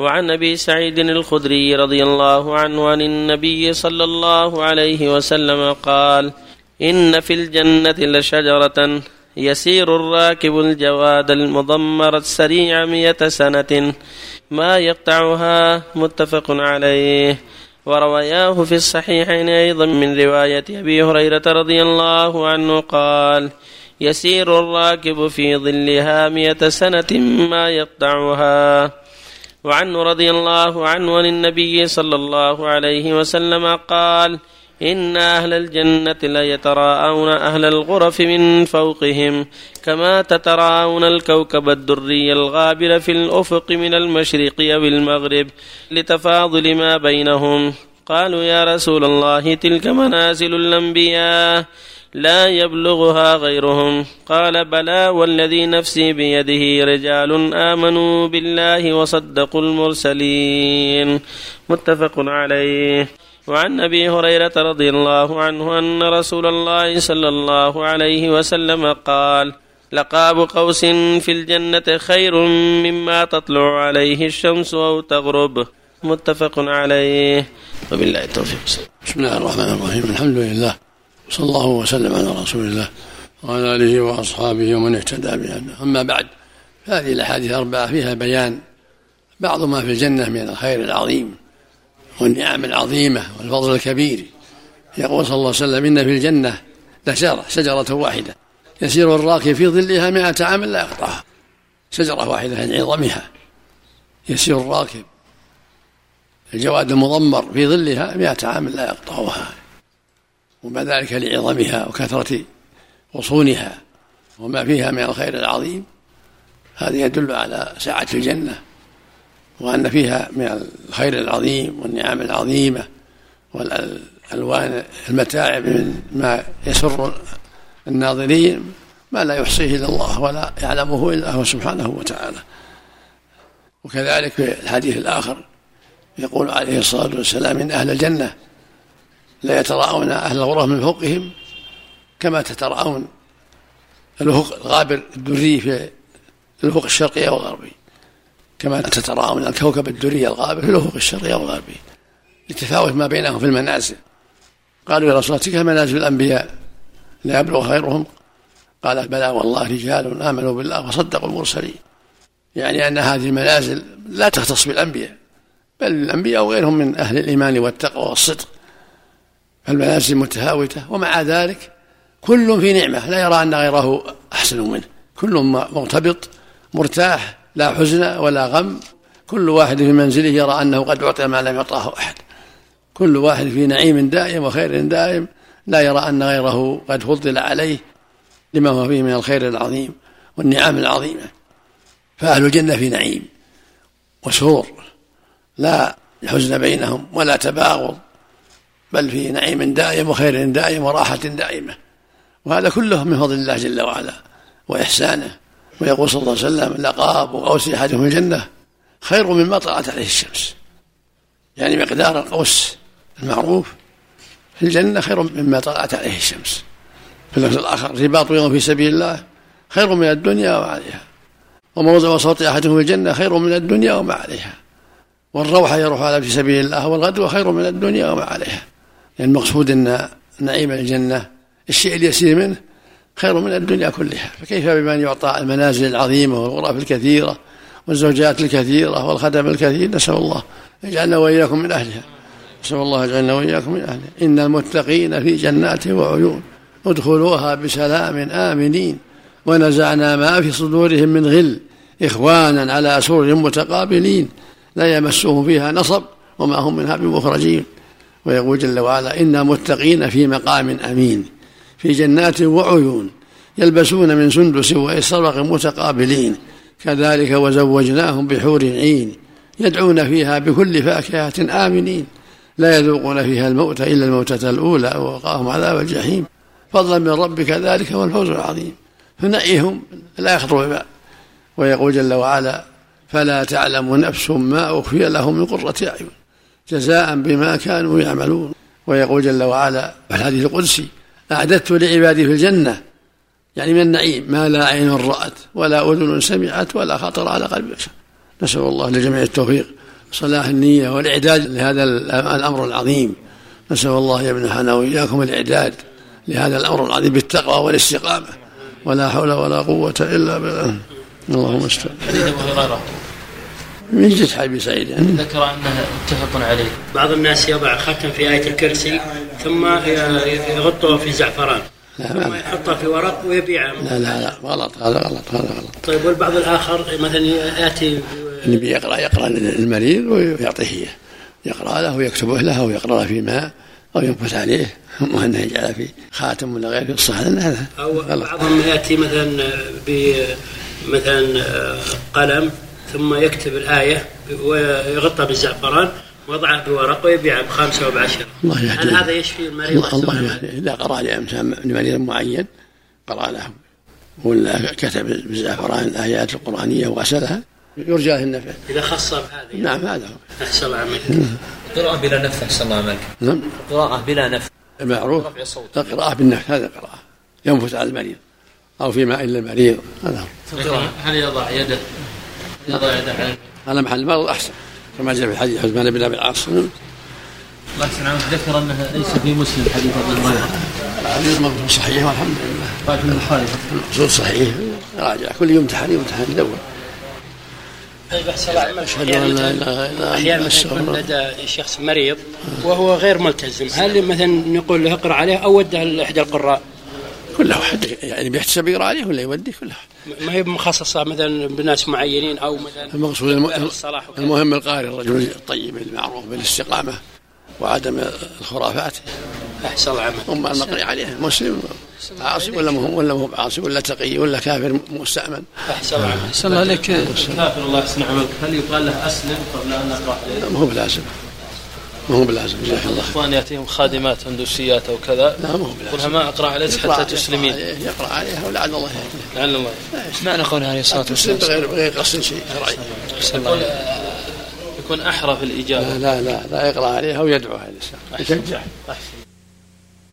وعن أبي سعيد الخدري رضي الله عنه عن النبي صلى الله عليه وسلم قال إن في الجنة لشجرة يسير الراكب الجواد المضمر السريع مئة سنة ما يقطعها متفق عليه. وروياه في الصحيحين أيضا من رواية أبي هريرة رضي الله عنه قال يسير الراكب في ظلها مئة سنة ما يقطعها. وعنه رضي الله عنه عن النبي صلى الله عليه وسلم قال إن أهل الجنة ليتراءون أهل الغرف من فوقهم كما تتراءون الكوكب الدري الغابر في الأفق من المشرق أو المغرب لتفاضل ما بينهم. قالوا يا رسول الله تلك منازل الأنبياء. لا يبلغها غيرهم. قال بلى والذي نفسي بيده رجال آمنوا بالله وصدقوا المرسلين. متفق عليه. وعن أبي هريرة رضي الله عنه أن رسول الله صلى الله عليه وسلم قال لقاب قوس في الجنة خير مما تطلع عليه الشمس أو تغرب. متفق عليه. وبالله التوفيق. بسم الله الرحمن الرحيم. الحمد لله. صلى الله وسلم على رسول الله وعلى آله وأصحابه ومن اهتدى بهداه. أما بعد هذه الأحاديث الأربعة فيها بيان بعض ما في الجنة من الخير العظيم والنعم العظيمة والفضل الكبير. يقول صلى الله عليه وسلم إن في الجنة لشجرة شجرة واحدة. يسير الراكب في ظلها مئة عام لا يقطعها. شجرة واحدة من عظمها. يسير الراكب. الجواد المضمر في ظلها مئة عام لا يقطعها. وما ذلك لعظمها وكثرة غصونها وما فيها من الخير العظيم هذا يدل على سعة الجنة وأن فيها من الخير العظيم والنعم العظيمة والألوان المتاعب من ما يسر الناظرين ما لا يحصيه إلا الله ولا يعلمه إلا هو سبحانه وتعالى. وكذلك في الحديث الآخر يقول عليه الصلاة والسلام إن أهل الجنة لا يتراءون أهل الغرف من فوقهم كما تتراءون الأفق الغابر الدري في الأفق الشرقي والغربي كما تتراءى من الكوكب الدري الغابر في الافق الشرقي والغربي لتفاوت ما بينهم في المنازل. قالوا يا رسول الله تلك منازل الأنبياء لا يبلغ خيرهم؟ قال بلى والله رجال آمنوا بالله وصدقوا المرسلين. يعني أن هذه المنازل لا تختص بالأنبياء بل الأنبياء وغيرهم من أهل الإيمان والتقوى والصدق. فالمنازل متفاوته ومع ذلك كل في نعمة لا يرى أن غيره أحسن منه. كل مرتبط مرتاح لا حزن ولا غم. كل واحد في منزله يرى أنه قد أعطي ما لم يعطاه أحد. كل واحد في نعيم دائم وخير دائم لا يرى أن غيره قد فضل عليه لما هو فيه من الخير العظيم والنعم العظيمة. فأهل الجنة في نعيم وسرور لا حزن بينهم ولا تباغض. بل في نعيم دائم وخير دائم وراحة دائمة. وهذا كله من فضل الله جل وعلا وإحسانه. ويقول صلى الله عليه وسلم لقاب وقوس أحدهم في الجنة خير مما طلعت عليه الشمس. يعني مقدار القوس المعروف في الجنة خير مما طلعت عليه الشمس. في اللفظ الآخر رباط يوم في سبيل الله خير من الدنيا وما عليها وموضع وصوت أحدهم في الجنة خير من الدنيا وما عليها. والروحه يروح على في سبيل الله والغدوه خير من الدنيا وما عليها. يعني المقصود إن نعيم الجنة الشيء اليسير منه خير من الدنيا كلها. فكيف بمن يعطى المنازل العظيمة والغرف الكثيرة والزوجات الكثيرة والخدم الكثير؟ نسأل الله يجعلنا وإياكم من أهلها. نسأل الله يجعلنا وإياكم من أهلها. إن المتقين في جنات وعيون. ادخلوها بسلام آمنين. ونزعنا ما في صدورهم من غل. إخوانا على سرر متقابلين. لا يمسهم فيها نصب وما هم منها بمخرجين. ويقول جل وعلا إنا متقين في مقام أمين في جنات وعيون يلبسون من سندس واستبرق متقابلين كذلك وزوجناهم بحور عين يدعون فيها بكل فاكهة آمنين لا يذوقون فيها الموت إلا الموتة الأولى ووقاهم عذاب الجحيم. فضلا من ربك ذلك هو الفوز العظيم. فنعيهم لا يخطر ببال. ويقول جل وعلا فلا تعلم نفس ما أخفي لهم من قرة أعين. جزاء بما كانوا يعملون. ويقول جل وعلا في الحديث القدسي أعددت لعبادي في الجنة. يعني من النعيم ما لا عين رأت ولا أذن سمعت ولا خطر على قلب بشر. نسأل الله لجميع التوفيق صلاح النية والإعداد لهذا الأمر العظيم. نسأل الله يمنحنا وإياكم الإعداد لهذا الأمر العظيم بالتقوى والاستقامة. ولا حول ولا قوة إلا بالله. اللهم استعان. من جد حبيب سعيد يعني. ذكر أنه متفق عليه. بعض الناس يضع ختم في آية الكرسي ثم يغطه في زعفران. لا ثم يحطه في ورق ويبيعه. لا لا لا غلط هذا غلط هذا غلط. طيب والبعض الآخر مثلا يأتي النبي يقرأ يقرأ للمريض ويعطيه إياه. يقرأ له ويكتبه له أو يقرأ في ماء أو ينفث عليه. أما أنه يجعل في خاتم ولا غيره الصح لأن هذا. أو غلط. بعضهم يأتي مثلا ب مثلا قلم. ثم يكتب الآية ويغطى بالزعفران ويضعه بورق ويبيعه بخمسة وبعشرة الله هل يهديه هذا يشفي المريض الله؟ يهديه. إذا قرأ لإنسان لمريض معين قرأ له ولا كتب بالزعفران الآيات القرآنية وغسلها يرجى له النفع. إذا خص بهذه. نعم هذا هو. أحسن الله عملك قراءة بلا نفس أحسن الله عملك نعم. قراءة بلا نفس المعروف القراءة بالنفس هذا قراءة ينفث على المريض أو في ماء للمريض هذا هو. هل يضع يده؟ يضع يده على على محل المرض أحسن. كما جاء في حديث عثمان بن أبي العاص. الله يحسن عنك ذكر أنه ليس في مسلم حديث ابي هريره الحديث مقصود صحيح والحمد لله. قال في البخاري. المقصود صحيح. راجع. كل يوم امتحان يمتحن يدور طيب أحسن الله عملك أشهد أن لا إله إلا أحيانا أنت مثلا يكون لدى شخص مريض وهو غير ملتزم. هل مثلا نقول له اقرأ عليه أو وده لإحدى القراء؟ كل واحد يعني بيحتسب يقرأ عليه ولا يودي كل واحد. ما هي مخصصة مثلا بناس معينين أو مثلا المقصود الم... المهم القارئ الرجل الطيب المعروف بالاستقامة وعدم الخرافات. أحسن الله عملك أما المقري عليه مسلم عاصي ولا مهم ولا مو عاصي ولا تقي ولا كافر مستأمن. أحسن الله عملك أحسن الله عليك. كافر الله يحسن عملك هل يقال له أسلم قبل أن نقرأ عليه؟ ما هو بلازم. ما هو بلازم جزاك الله. خير اخوان يأتيهم خادمات هندوسيات أو كذا. لا ما هو بلازم ما اقرأ عليك حتى يقرأ تسلمين. عليه- يقرأ عليها ولعل الله يهديه لعل الله معنى قول عليه الصلاة مسلم والسلام بغير بغير قصد شيء شرعي يكون يكون أحرى في الإجابة. لا لا لا لا يقرأ عليها ويدعوها الإنسان يشجع. أحسن.